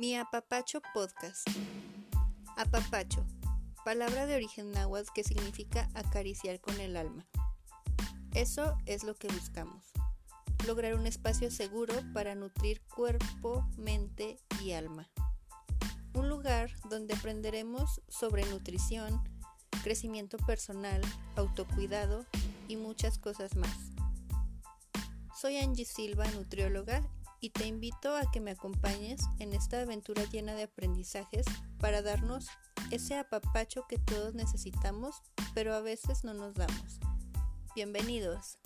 Mi Apapacho Podcast. Apapacho, palabra de origen náhuatl que significa acariciar con el alma. Eso es lo que buscamos. Lograr un espacio seguro para nutrir cuerpo, mente y alma. Un lugar donde aprenderemos sobre nutrición, crecimiento personal, autocuidado y muchas cosas más. Soy Angie Silva, nutrióloga, y te invito a que me acompañes en esta aventura llena de aprendizajes para darnos ese apapacho que todos necesitamos, pero a veces no nos damos. Bienvenidos.